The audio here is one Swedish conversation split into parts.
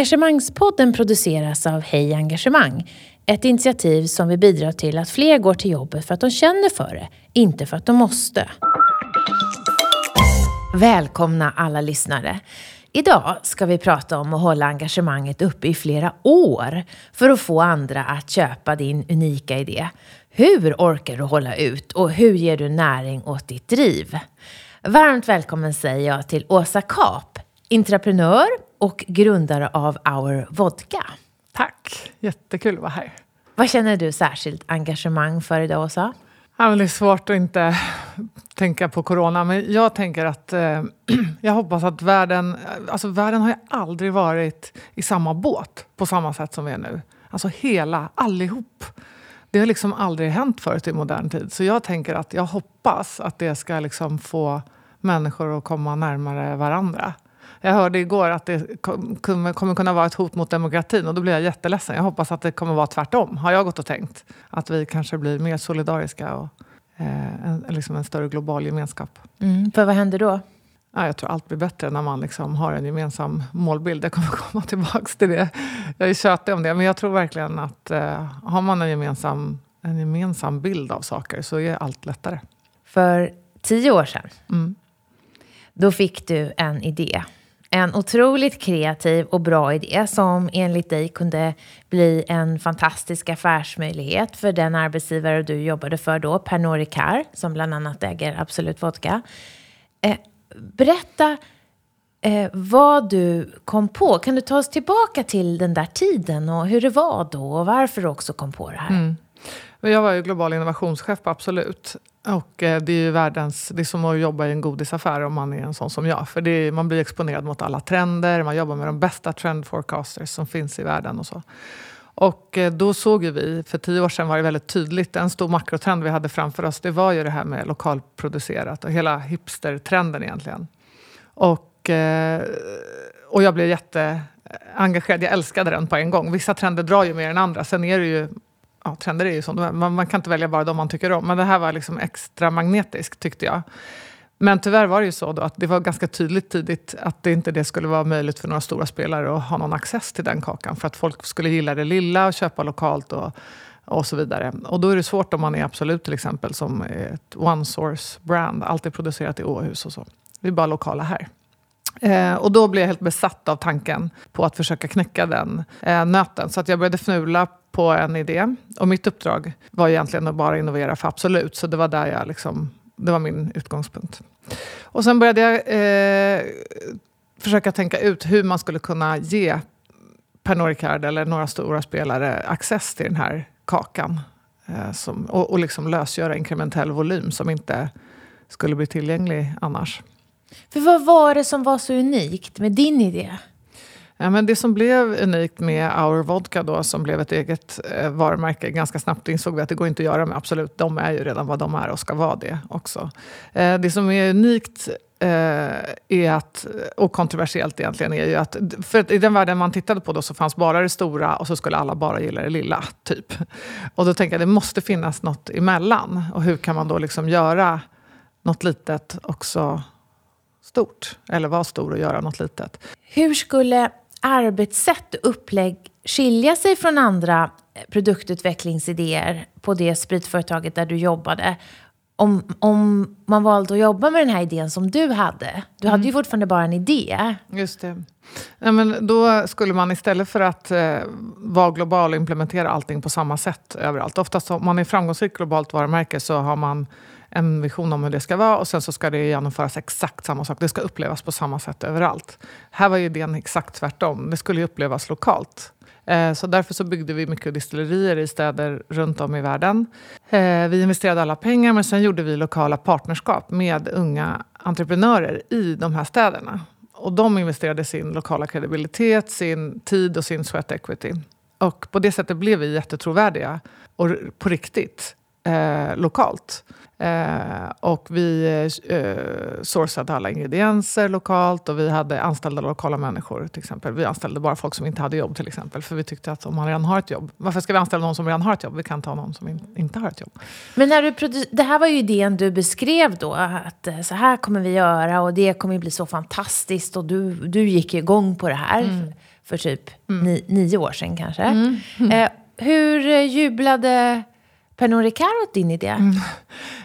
Engagemangspodden produceras av Hej Engagemang. Ett initiativ som vill bidra till att fler går till jobbet för att de känner för det, inte för att de måste. Välkomna alla lyssnare. Idag ska vi prata om att hålla engagemanget uppe i flera år för att få andra att köpa din unika idé. Hur orkar du hålla ut och hur ger du näring åt ditt driv? Varmt välkommen säger jag till Åsa Kap, intraprenör och grundare av Our Vodka. Tack, jättekul att vara här. Vad känner du särskilt engagemang för idag, Åsa? Ja, det är svårt att inte tänka på corona, men jag tänker att eh, jag hoppas att världen... Alltså världen har ju aldrig varit i samma båt på samma sätt som vi är nu. Alltså hela, allihop. Det har liksom aldrig hänt förut i modern tid. Så jag tänker att jag hoppas att det ska liksom få människor att komma närmare varandra. Jag hörde igår att det kommer kunna vara ett hot mot demokratin och då blir jag jätteledsen. Jag hoppas att det kommer vara tvärtom, har jag gått och tänkt. Att vi kanske blir mer solidariska och eh, en, liksom en större global gemenskap. Mm, för vad händer då? Ja, jag tror allt blir bättre när man liksom har en gemensam målbild. Jag kommer komma tillbaka till det. Jag är tjatig om det, men jag tror verkligen att eh, har man en gemensam, en gemensam bild av saker så är allt lättare. För tio år sedan, mm. då fick du en idé en otroligt kreativ och bra idé som enligt dig kunde bli en fantastisk affärsmöjlighet för den arbetsgivare du jobbade för då, Pernod Ricard, som bland annat äger Absolut Vodka. Eh, berätta eh, vad du kom på. Kan du ta oss tillbaka till den där tiden och hur det var då och varför du också kom på det här? Mm. Jag var ju global innovationschef på Absolut. Och eh, det är ju världens, det är som att jobba i en godisaffär om man är en sån som jag. För är, man blir exponerad mot alla trender, man jobbar med de bästa trend forecasters som finns i världen och så. Och eh, då såg vi, för tio år sedan var det väldigt tydligt, en stor makrotrend vi hade framför oss, det var ju det här med lokalproducerat och hela hipstertrenden egentligen. Och, eh, och jag blev jätteengagerad, jag älskade den på en gång. Vissa trender drar ju mer än andra, sen är det ju ja, trender är ju sånt, man, man, kan inte välja bara de man tycker om. Men det här var liksom extra magnetiskt tyckte jag. Men tyvärr var det ju så då att det var ganska tydligt tidigt att det inte det skulle vara möjligt för några stora spelare att ha någon access till den kakan. För att folk skulle gilla det lilla och köpa lokalt och, och så vidare. Och då är det svårt om man är Absolut till exempel, som ett one source brand. Allt är producerat i Åhus och så. Vi är bara lokala här. Eh, och då blev jag helt besatt av tanken på att försöka knäcka den eh, nöten. Så att jag började fnula på en idé. Och mitt uppdrag var egentligen att bara innovera för Absolut. Så det var där jag liksom, det var min utgångspunkt. Och sen började jag eh, försöka tänka ut hur man skulle kunna ge Pernod Ricard eller några stora spelare access till den här kakan. Eh, som, och och liksom lösgöra inkrementell volym som inte skulle bli tillgänglig annars. För vad var det som var så unikt med din idé? Ja, men det som blev unikt med Our Vodka då, som blev ett eget eh, varumärke, ganska snabbt insåg vi att det går inte att göra med Absolut. De är ju redan vad de är och ska vara det också. Eh, det som är unikt eh, är att, och kontroversiellt egentligen, är ju att för i den världen man tittade på då så fanns bara det stora och så skulle alla bara gilla det lilla. typ. Och då tänker jag att det måste finnas något emellan. Och hur kan man då liksom göra något litet också stort? Eller vara stor och göra något litet. Hur skulle arbetssätt och upplägg skilja sig från andra produktutvecklingsidéer på det spritföretaget där du jobbade? Om, om man valde att jobba med den här idén som du hade. Du hade ju mm. fortfarande bara en idé. Just det. Ja, men då skulle man istället för att eh, vara global och implementera allting på samma sätt överallt. Oftast om man är framgångsrikt globalt varumärke så har man en vision om hur det ska vara och sen så ska det genomföras exakt samma sak. Det ska upplevas på samma sätt överallt. Här var idén exakt tvärtom. Det skulle upplevas lokalt. Eh, så därför så byggde vi mycket distillerier i städer runt om i världen. Eh, vi investerade alla pengar men sen gjorde vi lokala partnerskap med unga entreprenörer i de här städerna. Och de investerade sin lokala kredibilitet, sin tid och sin sweat equity. Och på det sättet blev vi jättetrovärdiga och på riktigt eh, lokalt. Eh, och vi eh, sourcade alla ingredienser lokalt och vi hade anställda lokala människor. till exempel. Vi anställde bara folk som inte hade jobb till exempel. För vi tyckte att om man redan har ett jobb, varför ska vi anställa någon som redan har ett jobb? Vi kan ta någon som in, inte har ett jobb. Men när du det här var ju idén du beskrev då, att eh, så här kommer vi göra och det kommer bli så fantastiskt och du, du gick igång på det här. Mm. för typ mm. ni, nio år sedan kanske. Mm. Eh, hur jublade Pernod Ricard åt din idé? Mm.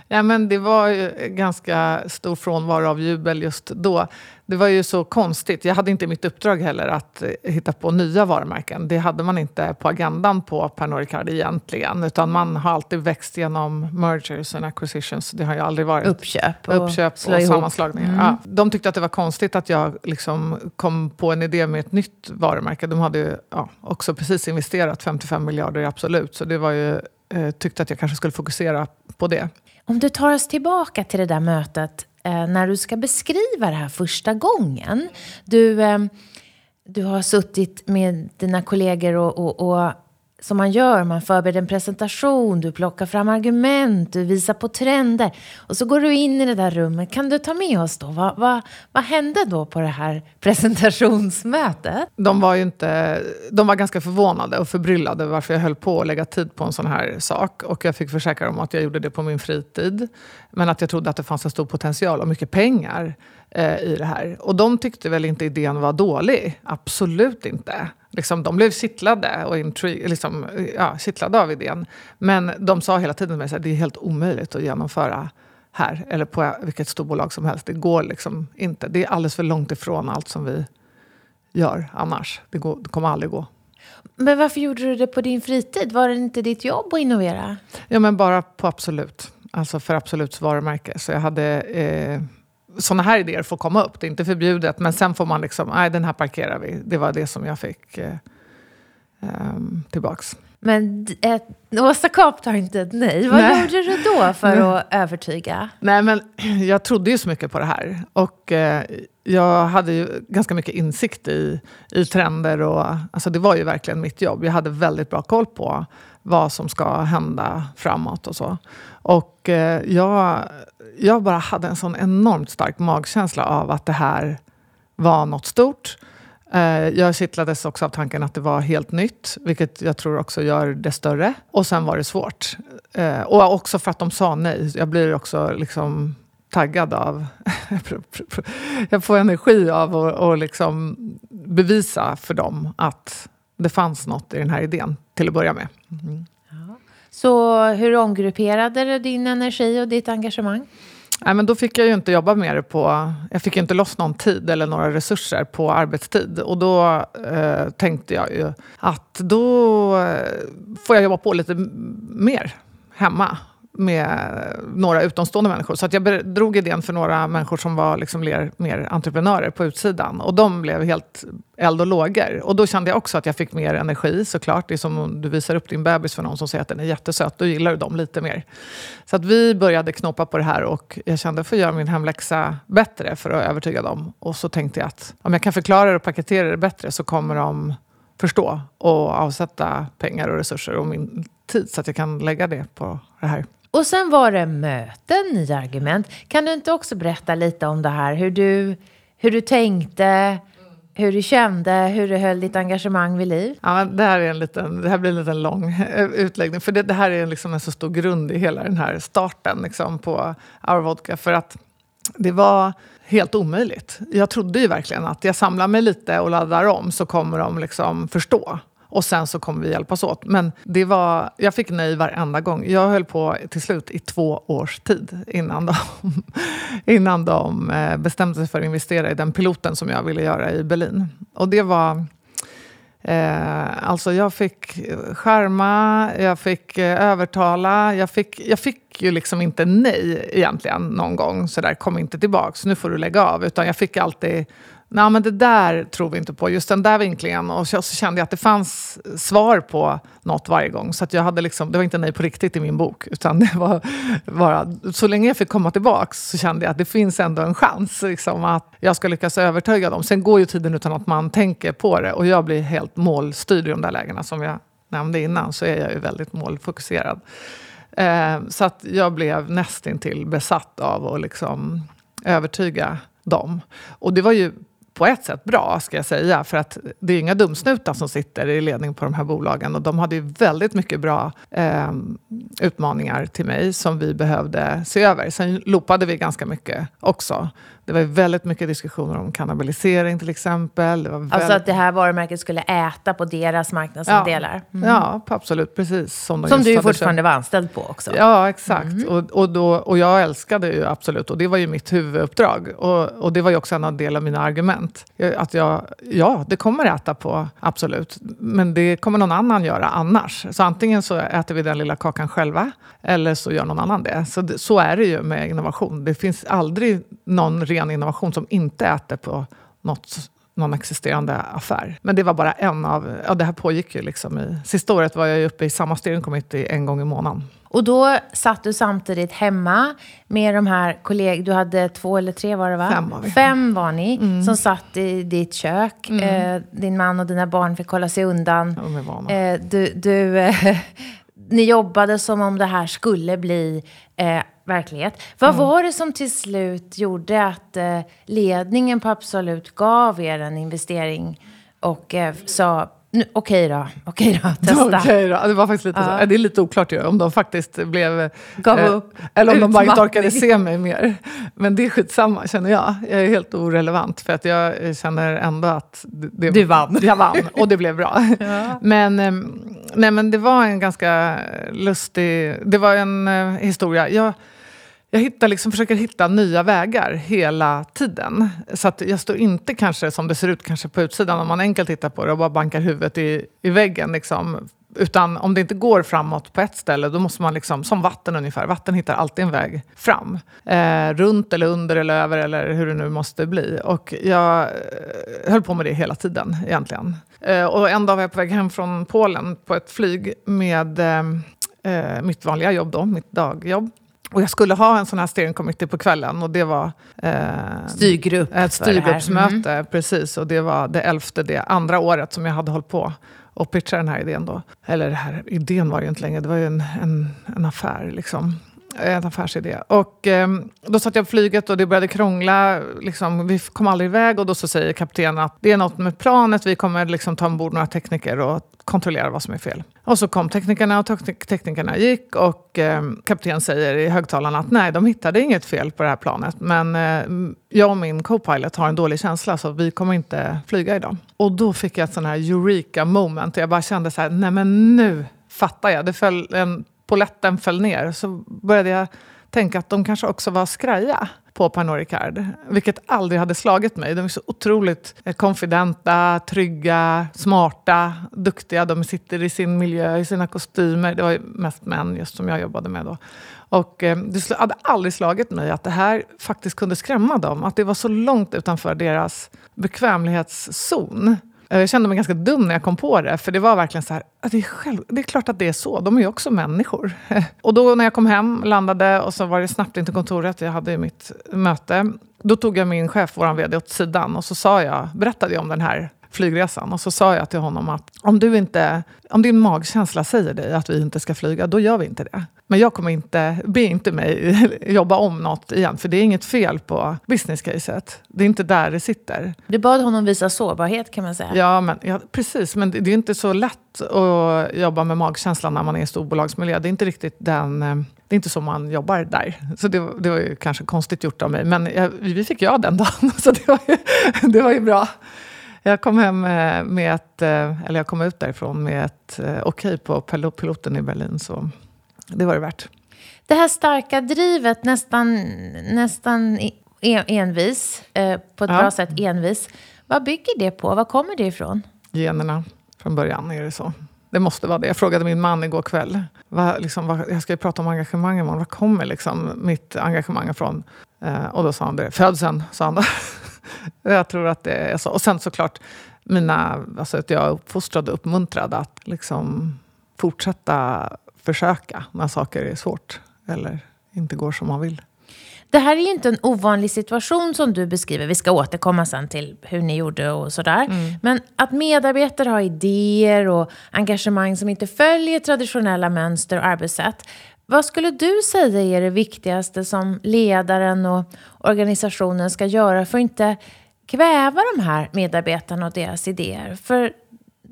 Ja, men det var ju ganska stor frånvaro av jubel just då. Det var ju så konstigt. Jag hade inte mitt uppdrag heller att eh, hitta på nya varumärken. Det hade man inte på agendan på Pernod Ricard egentligen. Utan man har alltid växt genom mergers and acquisitions. Det har ju aldrig varit uppköp och, uppköp och sammanslagningar. Mm. Ja, de tyckte att det var konstigt att jag liksom kom på en idé med ett nytt varumärke. De hade ju ja, också precis investerat 55 miljarder i Absolut. Så det var ju, eh, tyckte att jag kanske skulle fokusera på det. Om du tar oss tillbaka till det där mötet eh, när du ska beskriva det här första gången. Du, eh, du har suttit med dina kollegor och, och, och som man gör. Man förbereder en presentation, du plockar fram argument, du visar på trender. Och så går du in i det där rummet. Kan du ta med oss då? Vad, vad, vad hände då på det här presentationsmötet? De var ju inte... De var ganska förvånade och förbryllade varför jag höll på att lägga tid på en sån här sak. Och jag fick försäkra dem att jag gjorde det på min fritid. Men att jag trodde att det fanns en stor potential och mycket pengar eh, i det här. Och de tyckte väl inte idén var dålig. Absolut inte. Liksom, de blev kittlade, och intrig, liksom, ja, kittlade av idén. Men de sa hela tiden att det är helt omöjligt att genomföra här, eller på vilket storbolag som helst. Det går liksom inte. Det är alldeles för långt ifrån allt som vi gör annars. Det, går, det kommer aldrig gå. Men varför gjorde du det på din fritid? Var det inte ditt jobb att innovera? Ja, men bara på Absolut. Alltså för Absoluts varumärke. Så jag hade... Eh, sådana här idéer får komma upp. Det är inte förbjudet, men sen får man liksom, nej den här parkerar vi. Det var det som jag fick eh, um, tillbaks. Men ett, eh, Åsa Kapp tar inte ett nej. Vad nej. gjorde du då för nej. att övertyga? Nej, men jag trodde ju så mycket på det här. Och eh, jag hade ju ganska mycket insikt i, i trender. Och, alltså det var ju verkligen mitt jobb. Jag hade väldigt bra koll på vad som ska hända framåt och så. Och eh, jag jag bara hade en sån enormt stark magkänsla av att det här var något stort. Eh, jag kittlades också av tanken att det var helt nytt, vilket jag tror också gör det större. Och sen var det svårt. Eh, och också för att de sa nej. Jag blir också liksom taggad av... jag får energi av att liksom bevisa för dem att det fanns något i den här idén, till att börja med. Mm. Så hur omgrupperade du din energi och ditt engagemang? Nej, men då fick jag ju inte jobba mer på... Jag fick inte loss någon tid eller några resurser på arbetstid. Och då eh, tänkte jag ju att då eh, får jag jobba på lite mer hemma med några utomstående människor. Så att jag drog idén för några människor som var liksom mer, mer entreprenörer på utsidan. Och de blev helt eld och lågor. Och då kände jag också att jag fick mer energi såklart. Det är som om du visar upp din bebis för någon som säger att den är jättesöt. Då gillar du dem lite mer. Så att vi började knåpa på det här och jag kände att jag får göra min hemläxa bättre för att övertyga dem. Och så tänkte jag att om jag kan förklara det och paketera det bättre så kommer de förstå och avsätta pengar och resurser och min tid så att jag kan lägga det på det här. Och sen var det möten, nya argument. Kan du inte också berätta lite om det här? Hur du, hur du tänkte, hur du kände, hur du höll ditt engagemang vid liv? Ja, det, här är en liten, det här blir en liten lång eh, utläggning. För det, det här är liksom en så stor grund i hela den här starten liksom, på Our Vodka. För att det var helt omöjligt. Jag trodde ju verkligen att jag samlar mig lite och laddar om så kommer de liksom förstå. Och sen så kommer vi hjälpas åt. Men det var, jag fick nej varenda gång. Jag höll på till slut i två års tid innan de, innan de eh, bestämde sig för att investera i den piloten som jag ville göra i Berlin. Och det var... Eh, alltså jag fick skärma, jag fick eh, övertala. Jag fick, jag fick ju liksom inte nej egentligen någon gång. Så där, kom inte tillbaks, nu får du lägga av. Utan jag fick alltid Nej, men det där tror vi inte på. Just den där vinklingen. Och så, så kände jag att det fanns svar på något varje gång. Så att jag hade liksom, det var inte nej på riktigt i min bok. Utan det var bara, så länge jag fick komma tillbaka så kände jag att det finns ändå en chans liksom, att jag ska lyckas övertyga dem. Sen går ju tiden utan att man tänker på det. Och jag blir helt målstyrd i de där lägena. Som jag nämnde innan så är jag ju väldigt målfokuserad. Eh, så att jag blev nästintill besatt av att liksom övertyga dem. Och det var ju på ett sätt bra, ska jag säga. För att det är inga dumsnutar som sitter i ledning på de här bolagen. Och de hade ju väldigt mycket bra eh, utmaningar till mig som vi behövde se över. Sen loopade vi ganska mycket också. Det var väldigt mycket diskussioner om kannibalisering till exempel. Det var väldigt... Alltså att det här varumärket skulle äta på deras marknadsandelar? Mm. Ja, absolut. Precis. Som, som du fortfarande var anställd på också? Ja, exakt. Mm. Och, och, då, och jag älskade ju absolut, och det var ju mitt huvuduppdrag. Och, och det var ju också en del av mina argument. Att jag, ja, det kommer äta på, absolut. Men det kommer någon annan göra annars. Så antingen så äter vi den lilla kakan själva, eller så gör någon annan det. Så, så är det ju med innovation. Det finns aldrig någon ren innovation som inte äter på något någon existerande affär. Men det var bara en av... Ja, det här pågick ju liksom i... Sista året var jag uppe i samma steering committee en gång i månaden. Och då satt du samtidigt hemma med de här kollegorna. Du hade två eller tre var det va? Fem var vi. Fem var ni mm. som satt i ditt kök. Mm. Eh, din man och dina barn fick hålla sig undan. Eh, du, du, eh, ni jobbade som om det här skulle bli eh, verklighet. Vad mm. var det som till slut gjorde att eh, ledningen på Absolut gav er en investering och eh, sa Okej då, okej då, testa. Okej då. Det var faktiskt lite ja. så. Det är lite oklart ju om de faktiskt blev... Gav eh, upp. Eller om de bara inte orkade se mig mer. Men det är skitsamma känner jag. Jag är helt orelevant för att jag känner ändå att... Det, du vann. Jag vann och det blev bra. Ja. Men, eh, nej, men det var en ganska lustig... Det var en eh, historia. Jag, jag hittar liksom, försöker hitta nya vägar hela tiden. Så att jag står inte kanske som det ser ut kanske på utsidan om man enkelt tittar på det och bara bankar huvudet i, i väggen. Liksom. Utan om det inte går framåt på ett ställe, då måste man liksom, som vatten ungefär, vatten hittar alltid en väg fram. Eh, runt eller under eller över eller hur det nu måste bli. Och jag eh, höll på med det hela tiden egentligen. Eh, och en dag var jag på väg hem från Polen på ett flyg med eh, eh mitt vanliga jobb då, mitt dagjobb. Och jag skulle ha en sån här steering committee på kvällen och det var eh, Styrgrupp ett styrgruppsmöte. Mm. Precis, och det var det elfte, det andra året som jag hade hållit på och pitcha den här idén då. Eller den här idén var ju inte längre, det var ju en, en, en affär liksom. En affärsidé. Och eh, då satt jag på flyget och det började krångla. Liksom, vi kom aldrig iväg och då så säger kaptenen att det är något med planet. Vi kommer liksom ta ombord några tekniker och kontrollera vad som är fel. Och så kom teknikerna och teknikerna gick och eh, kapten säger i högtalarna att nej, de hittade inget fel på det här planet. Men eh, jag och min co-pilot har en dålig känsla så vi kommer inte flyga idag. Och då fick jag ett sån här eureka moment. Jag bara kände så här, nej men nu fattar jag. Det föll, en, poletten föll ner. Så började jag tänka att de kanske också var skraja på Pernod Ricard. Vilket aldrig hade slagit mig. De är så otroligt eh, konfidenta, trygga, smarta, duktiga. De sitter i sin miljö, i sina kostymer. Det var ju mest män just som jag jobbade med då. Och eh, det hade aldrig slagit mig att det här faktiskt kunde skrämma dem. Att det var så långt utanför deras bekvämlighetszon. Eh, jag kände mig ganska dum när jag kom på det, för det var verkligen så här, ah, det är, själv, det är klart att det är så, de är ju också människor. Och då när jag kom hem, landade och så var det snabbt in till kontoret, jag hade mitt möte. Då tog jag min chef, vår vd, åt sidan och så sa jag, berättade jag om den här flygresan. Och så sa jag till honom att om, du inte, om din magkänsla säger dig att vi inte ska flyga, då gör vi inte det. Men jag kommer inte, be inte mig jobba om något igen, för det är inget fel på business-caset. Det är inte där det sitter. Du bad honom visa sårbarhet kan man säga. Ja, men, ja precis. Men det, det är inte så lätt att jobba med magkänslan när man är i storbolagsmiljö. Det är inte riktigt den... Eh, det är inte så man jobbar där. Så det, det var ju kanske konstigt gjort av mig. Men jag, vi fick ja den dagen, så det var ju, det var ju bra. Jag kom hem eh, med ett, eh, eller jag kom ut därifrån med ett okej okay på piloten i Berlin. Så det var det värt. Det här starka drivet, nästan, nästan envis, eh, på ett ja. bra sätt envis. Vad bygger det på? Var kommer det ifrån? Generna. Från början är det så. Det måste vara det. Jag frågade min man igår kväll. Vad, liksom, vad, jag ska ju prata om engagemang imorgon. Var kommer liksom mitt engagemang ifrån? Eh, och då sa han det. Födseln, sa han då. jag tror att det är så. Och sen såklart mina, alltså att jag är uppfostrad och uppmuntrad att liksom fortsätta försöka när saker är svårt eller inte går som man vill. Det här är ju inte en ovanlig situation som du beskriver. Vi ska återkomma sen till hur ni gjorde och sådär. Mm. Men att medarbetare har idéer och engagemang som inte följer traditionella mönster och arbetssätt. Vad skulle du säga är det viktigaste som ledaren och organisationen ska göra för att inte kväva de här medarbetarna och deras idéer? För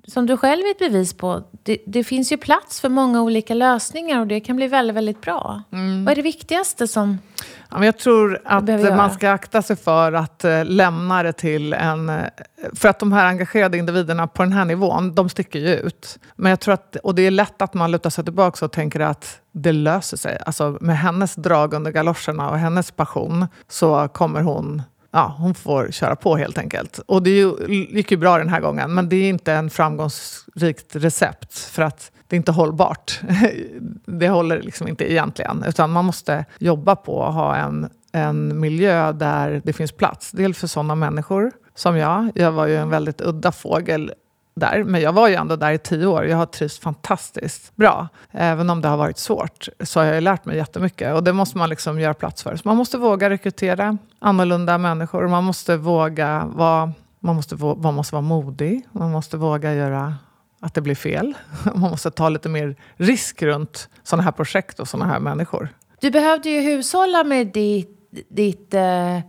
som du själv är ett bevis på, det, det, finns ju plats för många olika lösningar och det kan bli väldigt, väldigt bra. Mm. Vad är det viktigaste som ja, Jag tror att man ska akta sig för att uh, lämna det till en... Uh, för att de här engagerade individerna på den här nivån, de sticker ju ut. Men jag tror att, och det är lätt att man lutar sig tillbaka och tänker att det löser sig. Alltså med hennes drag under galoscherna och hennes passion så kommer hon ja, hon får köra på helt enkelt. Och det gick ju bra den här gången, men det är inte en framgångsrikt recept för att det är inte hållbart. Det håller liksom inte egentligen, utan man måste jobba på att ha en, en miljö där det finns plats. Dels för sådana människor som jag. Jag var ju en väldigt udda fågel där. Men jag var ju ändå där i tio år. Jag har trivts fantastiskt bra. Även om det har varit svårt så har jag lärt mig jättemycket. Och det måste man liksom göra plats för. Så man måste våga rekrytera annorlunda människor. Man måste våga vara, man måste, man måste vara modig. Man måste våga göra att det blir fel. Man måste ta lite mer risk runt sådana här projekt och sådana här människor. Du behövde ju hushålla med ditt, ditt eh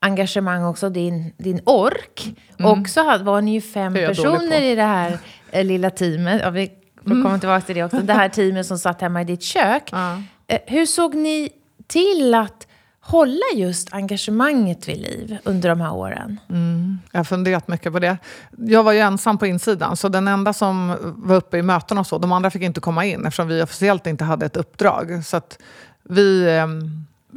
engagemang också, din, din ork. Mm. Och så var ni ju fem personer i det här eh, lilla teamet. Ja, vi får mm. komma tillbaka till det också. Det här teamet som satt hemma i ditt kök. Ja. Eh, hur såg ni till att hålla just engagemanget vid liv under de här åren? Mm. Jag har funderat mycket på det. Jag var ju ensam på insidan, så den enda som var uppe i möten och så, de andra fick inte komma in eftersom vi officiellt inte hade ett uppdrag. Så vi... Eh,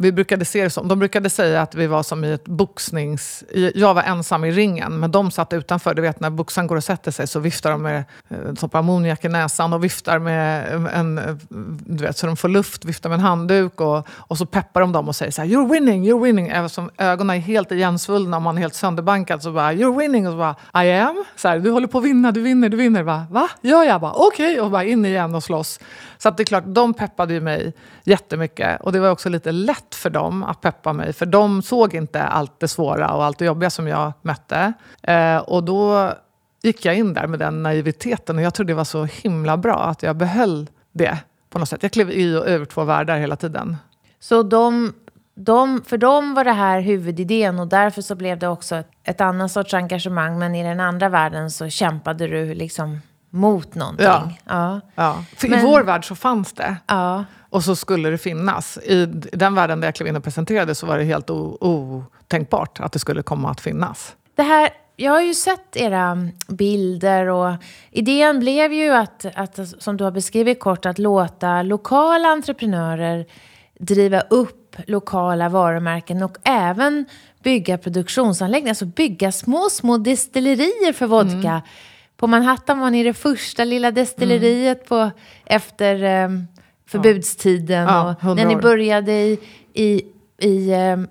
vi brukade se det som, de brukade säga att vi var som i ett boxnings... Jag var ensam i ringen, men de satt utanför. Du vet när boxaren går och sätter sig så viftar de med eh, ammoniak i näsan och viftar med en... Du vet, så de får luft, viftar med en handduk och, och så peppar de dem och säger så här, “You're winning, you're winning”. Även ögonen är helt igensvullna och man är helt sönderbankad så bara “You're winning” och så bara “I am”. Så här, “Du håller på att vinna, du vinner, du vinner”. Bara, “Va? Gör jag?” bara “Okej” okay. och bara in igen och slåss. Så att det är klart, de peppade ju mig jättemycket. Och det var också lite lätt för dem att peppa mig. För de såg inte allt det svåra och allt det jobbiga som jag mötte. Eh, och då gick jag in där med den naiviteten. Och jag trodde det var så himla bra att jag behöll det på något sätt. Jag klev i och över två världar hela tiden. Så de, de, för dem var det här huvudidén och därför så blev det också ett, ett annat sorts engagemang. Men i den andra världen så kämpade du liksom mot någonting. Ja. ja. För Men, I vår värld så fanns det. Ja. Och så skulle det finnas. I den världen där jag klev in och presenterade så var det helt otänkbart att det skulle komma att finnas. Det här, jag har ju sett era bilder och idén blev ju att, att, som du har beskrivit kort, att låta lokala entreprenörer driva upp lokala varumärken och även bygga produktionsanläggningar, alltså bygga små, små destillerier för vodka. Mm på Manhattan var ni det första lilla destilleriet mm. på, efter um, förbudstiden. Ja. Ja, och när ni började i, i, i um,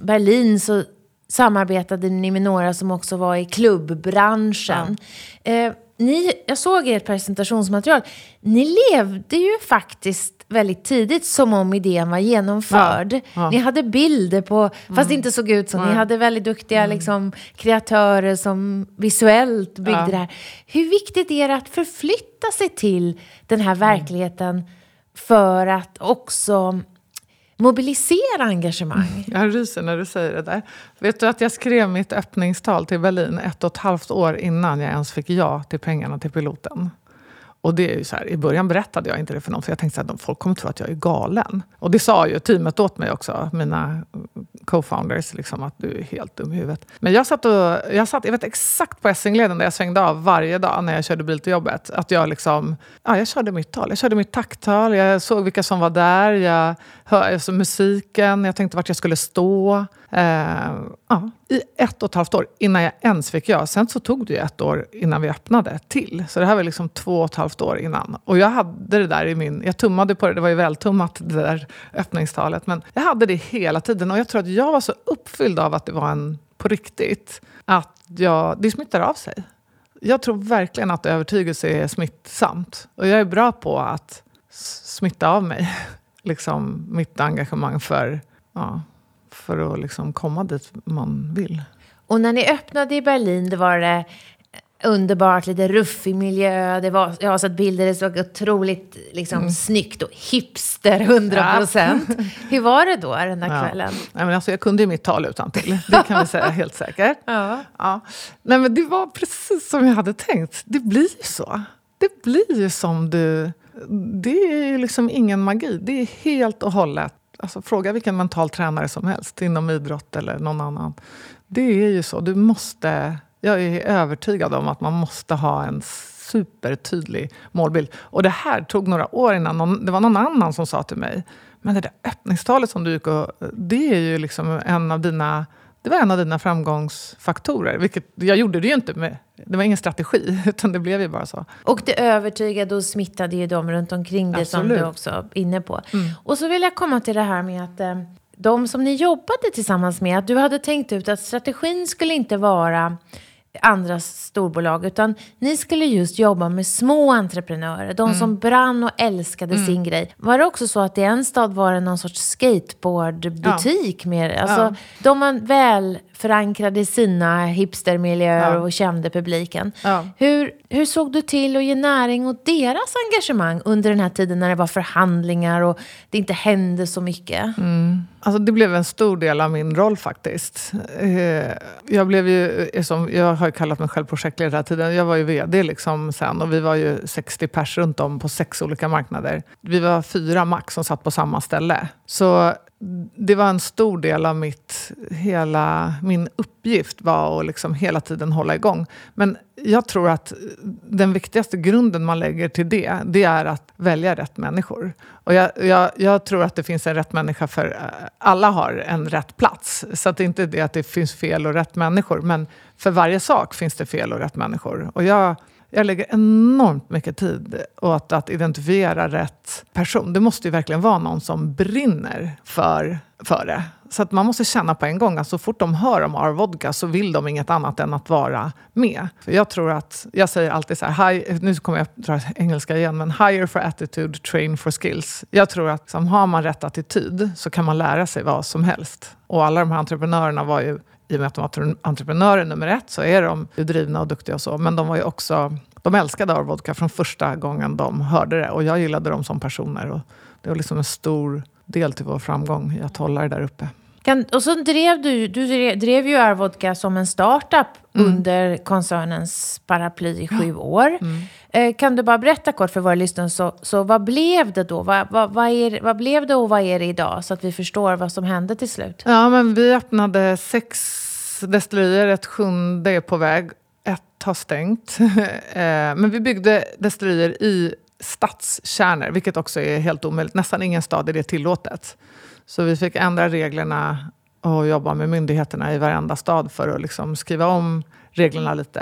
Berlin så samarbetade ni med några som också var i klubbbranschen. Ja. Eh, ni, jag såg ert presentationsmaterial. Ni levde ju faktiskt väldigt tidigt som om idén var genomförd. Ja, ja. Ni hade bilder på, fast mm. det inte såg ut så. Ni hade väldigt duktiga mm. liksom, kreatörer som visuellt byggde ja. det här. Hur viktigt är det att förflytta sig till den här verkligheten mm. för att också mobilisera engagemang? Mm. Jag ryser när du säger det där. Vet du att jag skrev mitt öppningstal till Berlin ett och ett halvt år innan jag ens fick ja till pengarna till piloten? Och det är ju så här, I början berättade jag inte det för någon, för jag tänkte att folk kommer tro att jag är galen. Och det sa ju teamet åt mig också, mina co-founders, liksom, att du är helt dum i huvudet. Men jag satt, och, jag satt jag vet exakt på Essingleden där jag svängde av varje dag när jag körde bil till jobbet. Att jag liksom, ja, jag körde mitt tal, jag körde mitt tacktal, jag såg vilka som var där, jag hörde alltså musiken, jag tänkte vart jag skulle stå. Eh, ja, I ett och ett halvt år innan jag ens fick ja. Sen så tog det ju ett år innan vi öppnade till. Så det här var liksom två och ett halvt år innan. Och jag hade det där i min... Jag tummade på det, det var ju vältummat det där öppningstalet. Men jag hade det hela tiden och jag tror att jag var så uppfylld av att det var en på riktigt. Att jag, det smittar av sig. Jag tror verkligen att övertygelse är smittsamt. Och jag är bra på att smitta av mig liksom, mitt engagemang för ja, för att liksom komma dit man vill. Och när ni öppnade i Berlin, det var det underbart, lite ruffig miljö. Det var, jag har sett bilder, det såg otroligt liksom, mm. snyggt och hipster, 100 procent. Ja. Hur var det då den där ja. kvällen? Nej, men alltså, jag kunde ju mitt tal utan till. det kan vi säga helt säkert. Ja. Ja. Nej, men det var precis som jag hade tänkt. Det blir ju så. Det blir ju som du... Det är ju liksom ingen magi. Det är helt och hållet Alltså, fråga vilken mental tränare som helst inom idrott eller någon annan. Det är ju så. Du måste jag är övertygad om att man måste ha en supertydlig målbild. Och det här tog några år innan någon, det var någon annan som sa till mig men det där öppningstalet som du gick och... Det är ju liksom en av dina... Det var en av dina framgångsfaktorer. Vilket, jag gjorde det ju inte med... Det var ingen strategi, utan det blev ju bara så. Och det övertygade och smittade ju dem runt omkring dig som du också är inne på. Mm. Och så vill jag komma till det här med att eh, de som ni jobbade tillsammans med, att du hade tänkt ut att strategin skulle inte vara andra storbolag, utan ni skulle just jobba med små entreprenörer, de mm. som brann och älskade mm. sin grej. Var det också så att i en stad var det någon sorts skateboardbutik? Ja. Med, alltså, ja. De var väl förankrade i sina hipstermiljöer ja. och kände publiken. Ja. Hur, hur såg du till att ge näring åt deras engagemang under den här tiden när det var förhandlingar och det inte hände så mycket? Mm. Alltså det blev en stor del av min roll faktiskt. Eh, jag, blev ju, som, jag har kallat mig själv projektledare hela tiden. Jag var ju vd liksom sen och vi var ju 60 pers runt om på sex olika marknader. Vi var fyra max som satt på samma ställe. Så det var en stor del av mitt, hela, min uppgift var att liksom hela tiden hålla igång. Men jag tror att den viktigaste grunden man lägger till det, det är att välja rätt människor. Och jag, jag, jag tror att det finns en rätt människa för eh, alla har en rätt plats. Så att det är inte det att det finns fel och rätt människor, men för varje sak finns det fel och rätt människor. Och jag jag lägger enormt mycket tid åt att identifiera rätt person. Det måste ju verkligen vara någon som brinner för, för det. Så att man måste känna på en gång att så fort de hör om Arvodka så vill de inget annat än att vara med. För jag tror att, jag säger alltid så här, high, nu kommer jag dra engelska igen, men hire for attitude, train for skills. Jag tror att liksom, har man rätt attityd så kan man lära sig vad som helst. Och alla de här entreprenörerna var ju i och med att de var entreprenörer nummer ett så är de drivna och duktiga och så. Men de var ju också, de älskade Arvodka från första gången de hörde det. Och jag gillade dem som personer. Och det var liksom en stor del till vår framgång i att hålla det där uppe. Kan, och så drev du, du drev, drev ju Arvodka som en startup mm. under koncernens paraply i sju år. Mm. Eh, kan du bara berätta kort för våra lyssnare, så, så vad blev det då? Vad, vad, vad, är, vad blev det och vad är det idag? Så att vi förstår vad som hände till slut. Ja, men vi öppnade sex destillerier, ett sjunde är på väg. Ett har stängt. Eh, men vi byggde destillerier i stadskärnor, vilket också är helt omöjligt. Nästan ingen stad är det tillåtet. Så vi fick ändra reglerna och jobba med myndigheterna i varenda stad för att liksom skriva om reglerna lite.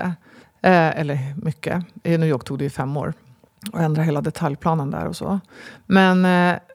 Eh, eller mycket. I New York tog det ju fem år och ändra hela detaljplanen där och så. Men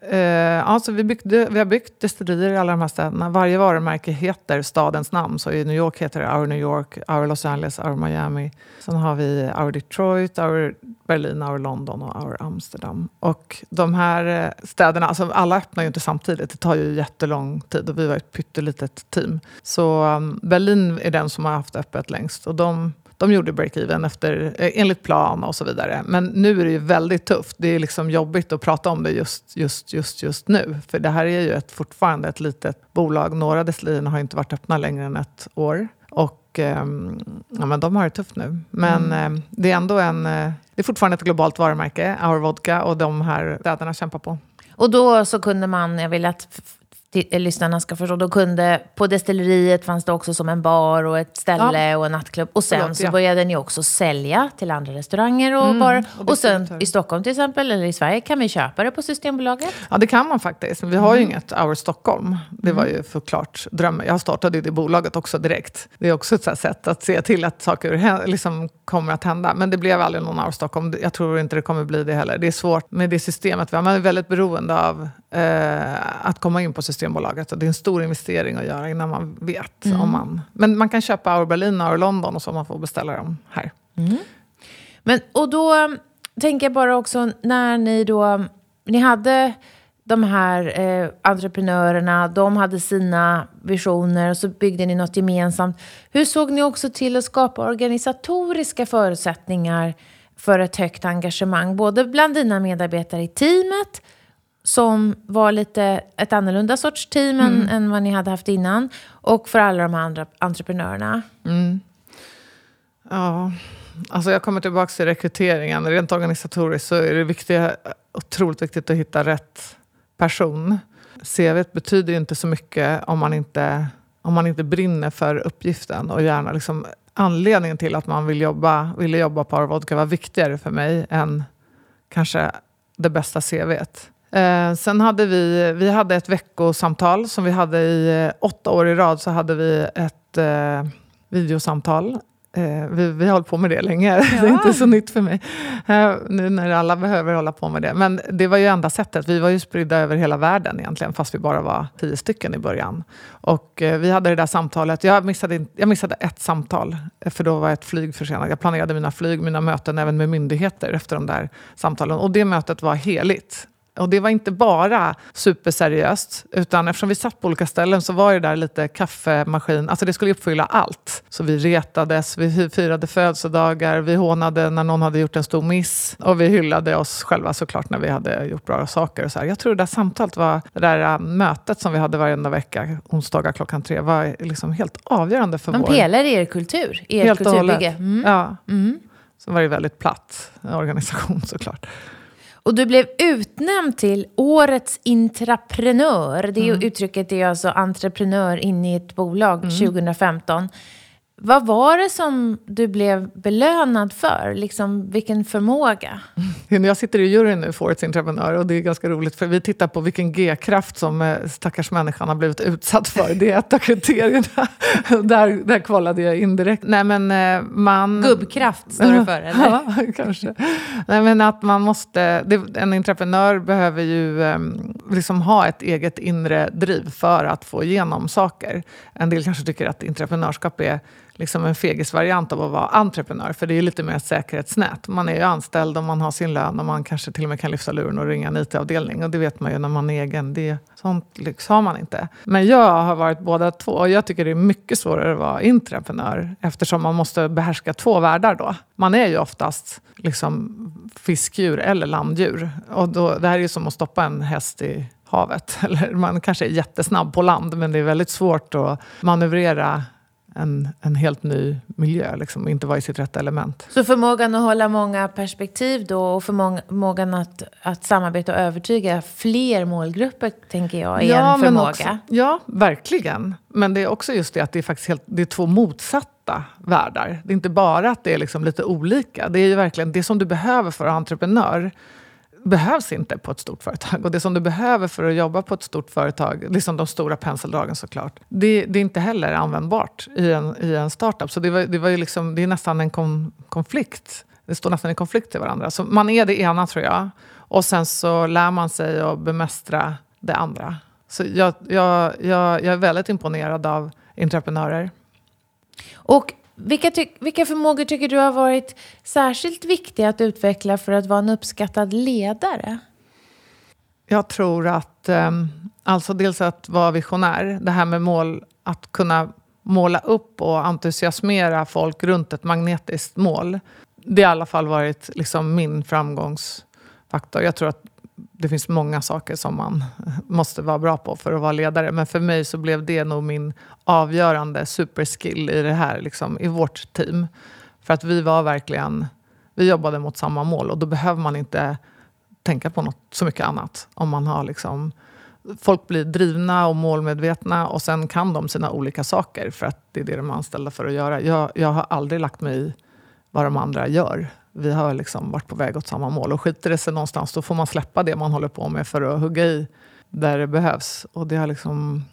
eh, alltså vi, byggde, vi har byggt destillerier i alla de här städerna. Varje varumärke heter stadens namn. Så i New York heter det Our New York, Our Los Angeles, Our Miami. Sen har vi Our Detroit, Our Berlin, Our London och Our Amsterdam. Och de här eh, städerna, alltså alla öppnar ju inte samtidigt. Det tar ju jättelång tid och vi var ett pyttelitet team. Så um, Berlin är den som har haft öppet längst. Och de de gjorde break-even efter, eh, enligt plan och så vidare. Men nu är det ju väldigt tufft. Det är liksom jobbigt att prata om det just, just, just, just nu. För det här är ju ett, fortfarande ett litet bolag. Några destillerierna har inte varit öppna längre än ett år. Och eh, ja, men de har det tufft nu. Men mm. eh, det är ändå en... Eh, det är fortfarande ett globalt varumärke, Our Vodka, och de här städerna kämpar på. Och då så kunde man, jag vill att lyssnarna ska förstå, då kunde, på destilleriet fanns det också som en bar och ett ställe ja. och en nattklubb. Och sen Förlåt, så ja. började ni också sälja till andra restauranger och mm, barer. Och, och sen i Stockholm till exempel, eller i Sverige, kan vi köpa det på Systembolaget? Ja, det kan man faktiskt. Vi har ju mm. inget Our Stockholm. Det var mm. ju såklart drömmen. Jag startade ju det bolaget också direkt. Det är också ett sätt att se till att saker liksom kommer att hända. Men det blev aldrig någon Our Stockholm. Jag tror inte det kommer bli det heller. Det är svårt med det systemet. Man är väldigt beroende av eh, att komma in på Systembolaget. Och det är en stor investering att göra innan man vet. Mm. om man... Men man kan köpa Our Berlin och Our London och så man får beställa dem här. Mm. Men, och då tänker jag bara också när ni då... Ni hade de här eh, entreprenörerna, de hade sina visioner och så byggde ni något gemensamt. Hur såg ni också till att skapa organisatoriska förutsättningar för ett högt engagemang? Både bland dina medarbetare i teamet, som var lite ett annorlunda sorts team mm. än, än vad ni hade haft innan, och för alla de andra entreprenörerna. Mm. Ja, alltså jag kommer tillbaka till rekryteringen. Rent organisatoriskt så är det viktiga, otroligt viktigt att hitta rätt person. CV betyder inte så mycket om man inte, om man inte brinner för uppgiften och gärna liksom, anledningen till att man vill jobba, ville jobba på Arvodka var viktigare för mig än kanske det bästa CVt. Eh, sen hade vi, vi hade ett veckosamtal som vi hade i eh, åtta år i rad. Så hade vi ett eh, videosamtal Eh, vi, vi har hållit på med det länge, ja. det är inte så nytt för mig. Eh, nu när alla behöver hålla på med det. Men det var ju enda sättet. Vi var ju spridda över hela världen egentligen, fast vi bara var tio stycken i början. Och eh, vi hade det där samtalet. Jag missade, jag missade ett samtal, för då var ett flyg försenat. Jag planerade mina flyg, mina möten även med myndigheter efter de där samtalen. Och det mötet var heligt. Och det var inte bara superseriöst, utan eftersom vi satt på olika ställen så var det där lite kaffemaskin. Alltså det skulle uppfylla allt. Så vi retades, vi firade födelsedagar, vi hånade när någon hade gjort en stor miss. Och vi hyllade oss själva såklart när vi hade gjort bra saker. Och så här. Jag tror det där samtalet var, det där äh, mötet som vi hade varenda vecka, onsdagar klockan tre, var liksom helt avgörande för Man vår... Man pelar i er kultur, i ert kulturbygge. Mm. Ja. Mm. Så var det väldigt platt organisation såklart. Och du blev utnämnd till Årets intraprenör. Det är mm. uttrycket är alltså entreprenör inne i ett bolag mm. 2015. Vad var det som du blev belönad för? Liksom, vilken förmåga? Jag sitter i juryn nu för Årets entreprenör och det är ganska roligt för vi tittar på vilken G-kraft som eh, stackars människan har blivit utsatt för. Det är ett av kriterierna. där, där kvalade jag indirekt. Nej, men eh, man... Gubbkraft står det för, eller? ja, kanske. Nej, men att man måste... En entreprenör behöver ju ehm, liksom ha ett eget inre driv för att få igenom saker. En del kanske tycker att entreprenörskap är liksom en fegisvariant av att vara entreprenör. För det är lite mer ett säkerhetsnät. Man är ju anställd och man har sin lön och man kanske till och med kan lyfta luren och ringa en IT-avdelning. Och det vet man ju när man är egen. Det, sånt lyx har man inte. Men jag har varit båda två och jag tycker det är mycket svårare att vara entreprenör eftersom man måste behärska två världar då. Man är ju oftast liksom fiskdjur eller landdjur. Och då, det här är ju som att stoppa en häst i havet. Eller man kanske är jättesnabb på land men det är väldigt svårt att manövrera en, en helt ny miljö, liksom, inte vara i sitt rätta element. Så förmågan att hålla många perspektiv då och förmågan att, att samarbeta och övertyga fler målgrupper, tänker jag, är ja, en förmåga? Också, ja, verkligen. Men det är också just det att det är faktiskt helt, det är två motsatta världar. Det är inte bara att det är liksom lite olika. Det är ju verkligen det som du behöver för att vara entreprenör behövs inte på ett stort företag. Och det som du behöver för att jobba på ett stort företag, liksom de stora penseldragen såklart, det, det är inte heller användbart i en, i en startup. Så det, var, det, var ju liksom, det är nästan en kom, konflikt. Det står nästan i konflikt till varandra. Så man är det ena tror jag. Och sen så lär man sig att bemästra det andra. Så jag, jag, jag, jag är väldigt imponerad av entreprenörer. Och vilka, vilka förmågor tycker du har varit särskilt viktiga att utveckla för att vara en uppskattad ledare? Jag tror att, ehm, alltså dels att vara visionär, det här med mål, att kunna måla upp och entusiasmera folk runt ett magnetiskt mål. Det har i alla fall varit liksom min framgångsfaktor. Jag tror att det finns många saker som man måste vara bra på för att vara ledare. Men för mig så blev det nog min avgörande superskill i det här, liksom, i vårt team. För att vi var verkligen, vi jobbade mot samma mål och då behöver man inte tänka på något så mycket annat. Om man har liksom, folk blir drivna och målmedvetna och sen kan de sina olika saker för att det är det de är anställda för att göra. Jag, jag har aldrig lagt mig i vad de andra gör vi har liksom varit på väg åt samma mål. Och skiter det sig någonstans då får man släppa det man håller på med för att hugga i där det behövs. Och det har liksom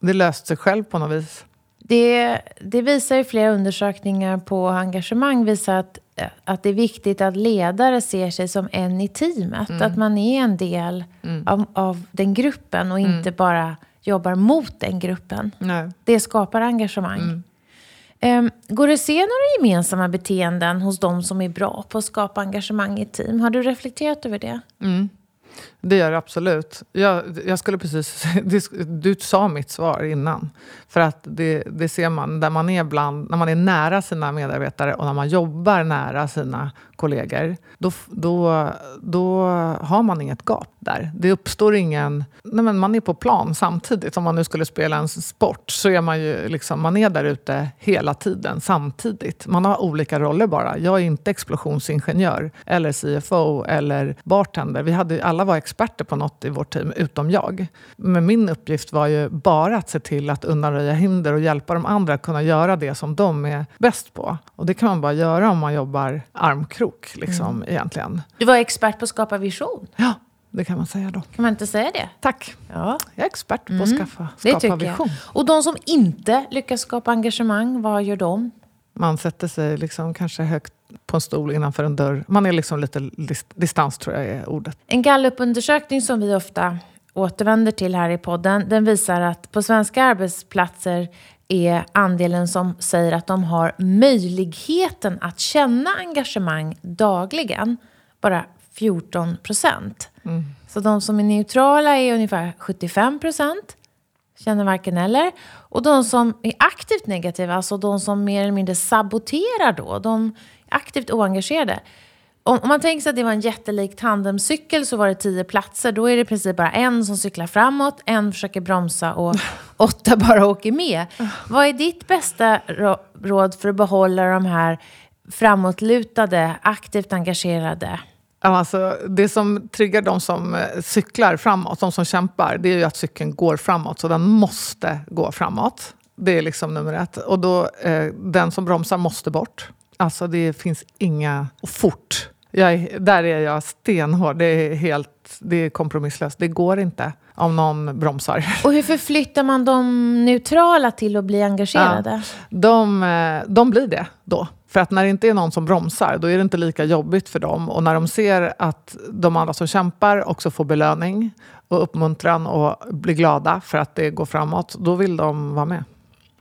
det löst sig själv på något vis. Det, det visar ju flera undersökningar på engagemang visar att, att det är viktigt att ledare ser sig som en i teamet. Mm. Att man är en del mm. av, av den gruppen och inte mm. bara jobbar mot den gruppen. Nej. Det skapar engagemang. Ehm, går det att se några gemensamma beteenden hos de som är bra på att skapa engagemang i team? Har du reflekterat över det? Mm. Det gör det absolut. Jag, jag skulle precis... Du sa mitt svar innan. För att det, det ser man där man är bland, när man är nära sina medarbetare och när man jobbar nära sina kollegor. Då, då, då har man inget gap där. Det uppstår ingen... Nej men man är på plan samtidigt. Om man nu skulle spela en sport så är man ju liksom, man är där ute hela tiden samtidigt. Man har olika roller bara. Jag är inte explosionsingenjör eller CFO eller bartender. Vi hade, alla var experter på något i vårt team, utom jag. Men min uppgift var ju bara att se till att undanröja hinder och hjälpa de andra att kunna göra det som de är bäst på. Och det kan man bara göra om man jobbar armkrok, liksom, mm. egentligen. Du var expert på att skapa vision. Ja, det kan man säga då. Kan man inte säga det? Tack. Ja. Jag är expert på att mm. skaffa, skapa vision. Jag. Och de som inte lyckas skapa engagemang, vad gör de? Man sätter sig liksom kanske högt på en stol innanför en dörr. Man är liksom lite distans, tror jag är ordet. En gallupundersökning som vi ofta återvänder till här i podden, den visar att på svenska arbetsplatser är andelen som säger att de har möjligheten att känna engagemang dagligen bara 14 procent. Mm. Så de som är neutrala är ungefär 75 procent, känner varken eller. Och de som är aktivt negativa, alltså de som mer eller mindre saboterar då, de aktivt oengagerade. Om, om man tänker sig att det var en jättelik tandemcykel så var det tio platser. Då är det i princip bara en som cyklar framåt, en försöker bromsa och åtta bara åker med. Vad är ditt bästa råd för att behålla de här framåtlutade, aktivt engagerade Alltså, det som triggar de som eh, cyklar framåt, de som kämpar, det är ju att cykeln går framåt. Så den måste gå framåt. Det är liksom nummer ett. Och då, eh, den som bromsar måste bort. Alltså det finns inga... Och fort. Är, där är jag stenhård. Det är helt det är kompromisslöst. Det går inte om någon bromsar. Och hur förflyttar man de neutrala till att bli engagerade? Ja, de, eh, de blir det då. För att när det inte är någon som bromsar, då är det inte lika jobbigt för dem. Och när de ser att de andra som kämpar också får belöning och uppmuntran och blir glada för att det går framåt, då vill de vara med.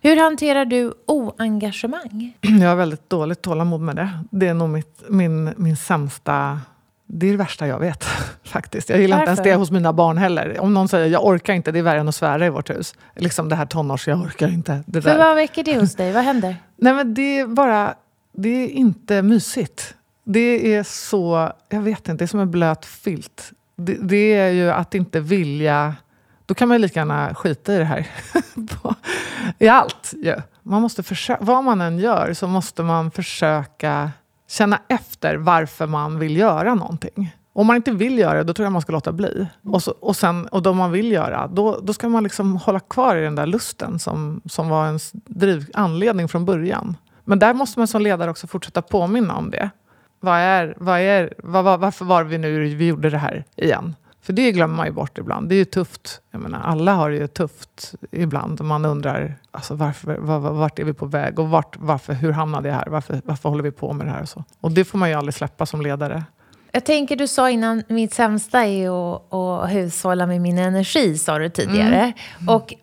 Hur hanterar du oengagemang? Jag har väldigt dåligt tålamod med det. Det är nog mitt, min, min sämsta... Det är det värsta jag vet. faktiskt. Jag gillar Varför? inte ens det hos mina barn heller. Om någon säger jag orkar inte, det är värre än att svära i vårt hus. Liksom det här tonårs, jag orkar inte. Det För där. vad väcker det hos dig? Vad händer? Nej, men det är bara det är inte mysigt. Det är så, jag vet inte, det är som en blöt filt. Det, det är ju att inte vilja... Då kan man lika gärna skita i det här. I allt ju. Man måste försöka, vad man än gör så måste man försöka känna efter varför man vill göra någonting. Om man inte vill göra det, då tror jag man ska låta bli. Och, så, och, sen, och då man vill göra, då, då ska man liksom hålla kvar i den där lusten som, som var ens driv, anledning från början. Men där måste man som ledare också fortsätta påminna om det. Vad är, vad är, vad, varför var vi nu vi gjorde det här igen? För det glömmer man ju bort ibland. Det är ju tufft. Jag menar, alla har det ju tufft ibland. Man undrar alltså, varför, var, vart är vi på väg? Och vart, varför, hur hamnade jag här? Varför, varför håller vi på med det här? Och, så? och det får man ju aldrig släppa som ledare. Jag tänker, du sa innan, mitt sämsta är att, att hushålla med min energi, sa du tidigare. Mm. Mm. Och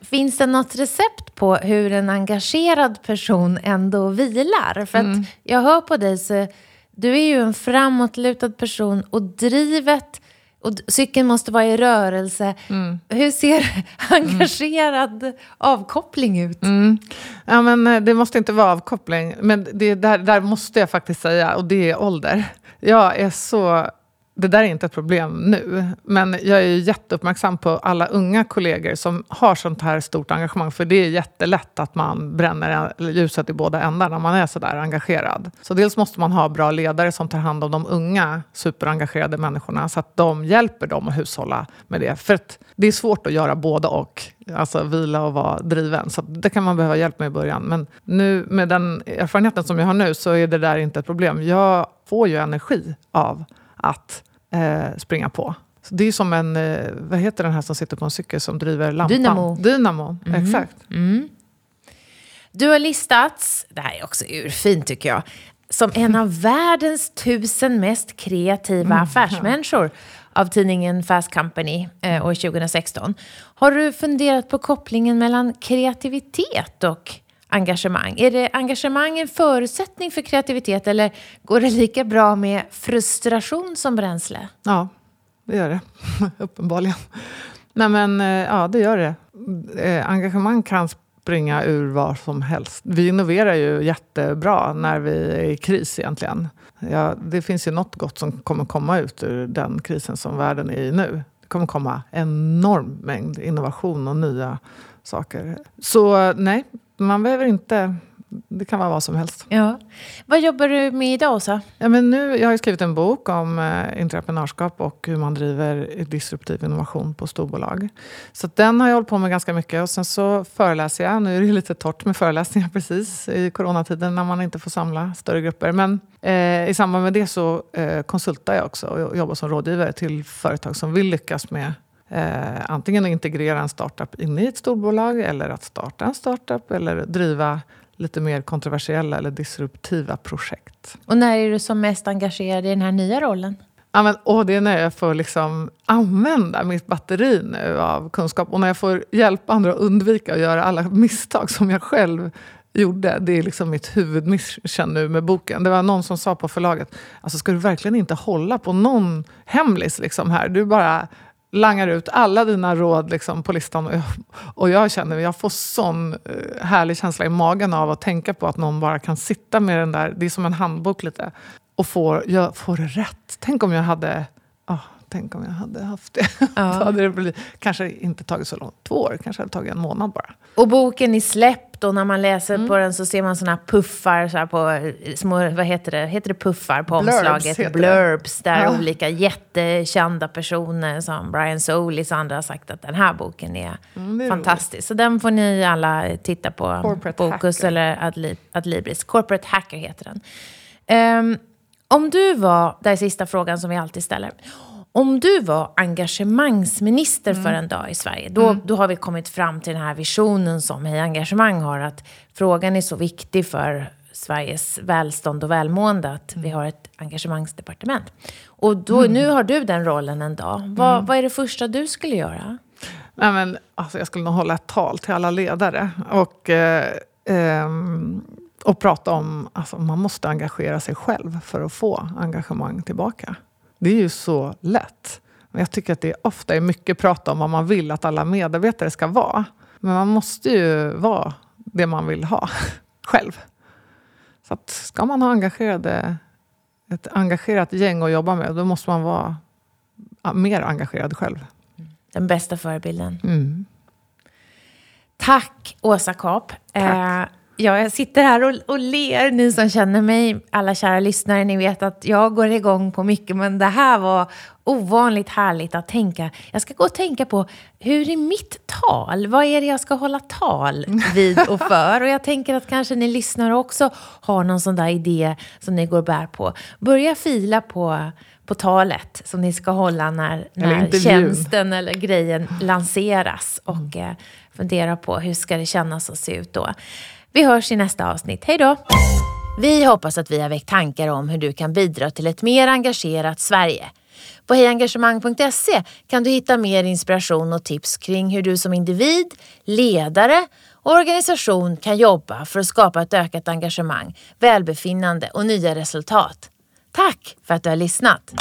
Finns det något recept på hur en engagerad person ändå vilar? För mm. att jag hör på dig så du är ju en framåtlutad person och drivet och cykeln måste vara i rörelse. Mm. Hur ser engagerad mm. avkoppling ut? Mm. Ja, men eh, det måste inte vara avkoppling, men det där, där måste jag faktiskt säga, och det är ålder. Jag är så det där är inte ett problem nu, men jag är jätteuppmärksam på alla unga kollegor som har sånt här stort engagemang. För det är jättelätt att man bränner ljuset i båda ändar när man är så där engagerad. Så dels måste man ha bra ledare som tar hand om de unga superengagerade människorna så att de hjälper dem att hushålla med det. För det är svårt att göra både och. Alltså vila och vara driven. Så det kan man behöva hjälp med i början. Men nu med den erfarenheten som jag har nu så är det där inte ett problem. Jag får ju energi av att eh, springa på. Så det är som en, eh, vad heter den här som sitter på en cykel som driver lampan? Dynamo. Dynamo, mm. exakt. Mm. Du har listats, det här är också urfint tycker jag, som en av världens tusen mest kreativa mm, affärsmänniskor av tidningen Fast Company eh, år 2016. Har du funderat på kopplingen mellan kreativitet och engagemang? Är det engagemang en förutsättning för kreativitet eller går det lika bra med frustration som bränsle? Ja, det gör det. Uppenbarligen. Nej, men eh, ja, det gör det. Eh, engagemang kan springa ur vad som helst. Vi innoverar ju jättebra när vi är i kris egentligen. Ja, det finns ju något gott som kommer komma ut ur den krisen som världen är i nu. Det kommer komma enorm mängd innovation och nya saker. Så nej, man behöver inte det kan vara vad som helst. Ja. Vad jobbar du med idag, Åsa? Ja, men nu, jag har skrivit en bok om eh, entreprenörskap och hur man driver disruptiv innovation på storbolag. Så den har jag hållit på med ganska mycket. Och sen så föreläser jag. Nu är det lite torrt med föreläsningar precis i coronatiden när man inte får samla större grupper. Men eh, i samband med det så eh, konsultar jag också och jobbar som rådgivare till företag som vill lyckas med Eh, antingen att integrera en startup in i ett storbolag eller att starta en startup eller driva lite mer kontroversiella eller disruptiva projekt. Och när är du som mest engagerad i den här nya rollen? Ja, men, och det är när jag får liksom använda mitt batteri nu av kunskap och när jag får hjälpa andra att undvika att göra alla misstag som jag själv gjorde. Det är liksom mitt huvudmission nu med boken. Det var någon som sa på förlaget, alltså ska du verkligen inte hålla på någon hemlis liksom här? Du bara langar ut alla dina råd liksom, på listan. Och jag, och jag känner, jag får sån uh, härlig känsla i magen av att tänka på att någon bara kan sitta med den där, det är som en handbok lite, och får, jag får det rätt. Tänk om jag hade oh, Tänk om jag hade haft det. Ja. Då hade det blivit, kanske inte tagit så långt, två år, kanske hade tagit en månad bara. Och boken är släppt och när man läser mm. på den så ser man såna puffar så på små, vad heter det, heter det puffar på Blurbs omslaget? Blurbs, där ja. olika jättekända personer som Brian Solis och andra har sagt att den här boken är, mm, fantastisk. Så den får ni alla titta på. Corporate Bokus hacker. eller Adlibris. Corporate Hacker heter den. Um, om du var, det är sista frågan som vi alltid ställer. Om du var engagemangsminister mm. för en dag i Sverige, då, mm. då har vi kommit fram till den här visionen som Hej Engagemang har, att frågan är så viktig för Sveriges välstånd och välmående att vi har ett engagemangsdepartement. Och då, mm. nu har du den rollen en dag. Vad, mm. vad är det första du skulle göra? Nej, men, alltså, jag skulle nog hålla ett tal till alla ledare. Och, eh, eh, och prata om att alltså, man måste engagera sig själv för att få engagemang tillbaka. Det är ju så lätt. Men jag tycker att det ofta är mycket prat om vad man vill att alla medarbetare ska vara. Men man måste ju vara det man vill ha själv. Så att ska man ha engagerade, ett engagerat gäng att jobba med, då måste man vara mer engagerad själv. Den bästa förebilden. Mm. Tack Åsa Kap. Tack. Eh, Ja, jag sitter här och, och ler. Ni som känner mig, alla kära lyssnare, ni vet att jag går igång på mycket. Men det här var ovanligt härligt att tänka. Jag ska gå och tänka på, hur är mitt tal? Vad är det jag ska hålla tal vid och för? Och jag tänker att kanske ni lyssnare också har någon sån där idé som ni går och bär på. Börja fila på på talet som ni ska hålla när, när tjänsten eller grejen lanseras. Och eh, fundera på hur ska det kännas att se ut då. Vi hörs i nästa avsnitt. Hej då! Vi hoppas att vi har väckt tankar om hur du kan bidra till ett mer engagerat Sverige. På hejengagemang.se kan du hitta mer inspiration och tips kring hur du som individ, ledare och organisation kan jobba för att skapa ett ökat engagemang, välbefinnande och nya resultat. Tack för att du har lyssnat!